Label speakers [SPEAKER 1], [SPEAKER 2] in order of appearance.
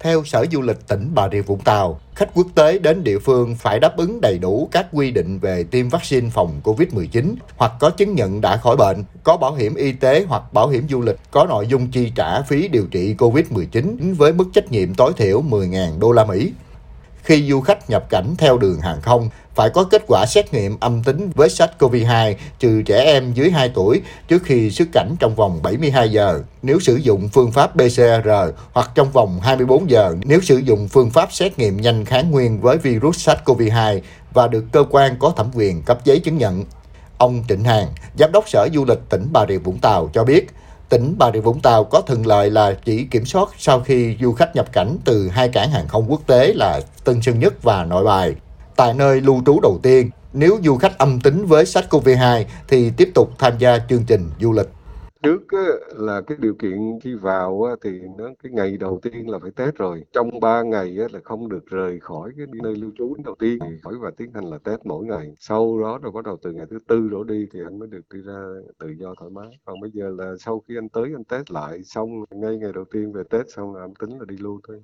[SPEAKER 1] Theo Sở Du lịch tỉnh Bà Rịa Vũng Tàu, khách quốc tế đến địa phương phải đáp ứng đầy đủ các quy định về tiêm vaccine phòng COVID-19 hoặc có chứng nhận đã khỏi bệnh, có bảo hiểm y tế hoặc bảo hiểm du lịch có nội dung chi trả phí điều trị COVID-19 với mức trách nhiệm tối thiểu 10.000 đô la Mỹ khi du khách nhập cảnh theo đường hàng không phải có kết quả xét nghiệm âm tính với SARS-CoV-2 trừ trẻ em dưới 2 tuổi trước khi xuất cảnh trong vòng 72 giờ nếu sử dụng phương pháp PCR hoặc trong vòng 24 giờ nếu sử dụng phương pháp xét nghiệm nhanh kháng nguyên với virus SARS-CoV-2 và được cơ quan có thẩm quyền cấp giấy chứng nhận. Ông Trịnh Hàng, Giám đốc Sở Du lịch tỉnh Bà Rịa Vũng Tàu cho biết, tỉnh Bà Rịa Vũng Tàu có thuận lợi là chỉ kiểm soát sau khi du khách nhập cảnh từ hai cảng hàng không quốc tế là Tân Sơn Nhất và Nội Bài. Tại nơi lưu trú đầu tiên, nếu du khách âm tính với SARS-CoV-2 thì tiếp tục tham gia chương trình du lịch
[SPEAKER 2] trước là cái điều kiện khi vào thì nó, cái ngày đầu tiên là phải test rồi. Trong 3 ngày là không được rời khỏi cái nơi lưu trú đầu tiên, thì khỏi và tiến hành là test mỗi ngày. Sau đó rồi bắt đầu từ ngày thứ tư đổ đi thì anh mới được đi ra tự do thoải mái. Còn bây giờ là sau khi anh tới, anh test lại xong, ngay ngày đầu tiên về test xong là âm tính là đi luôn thôi.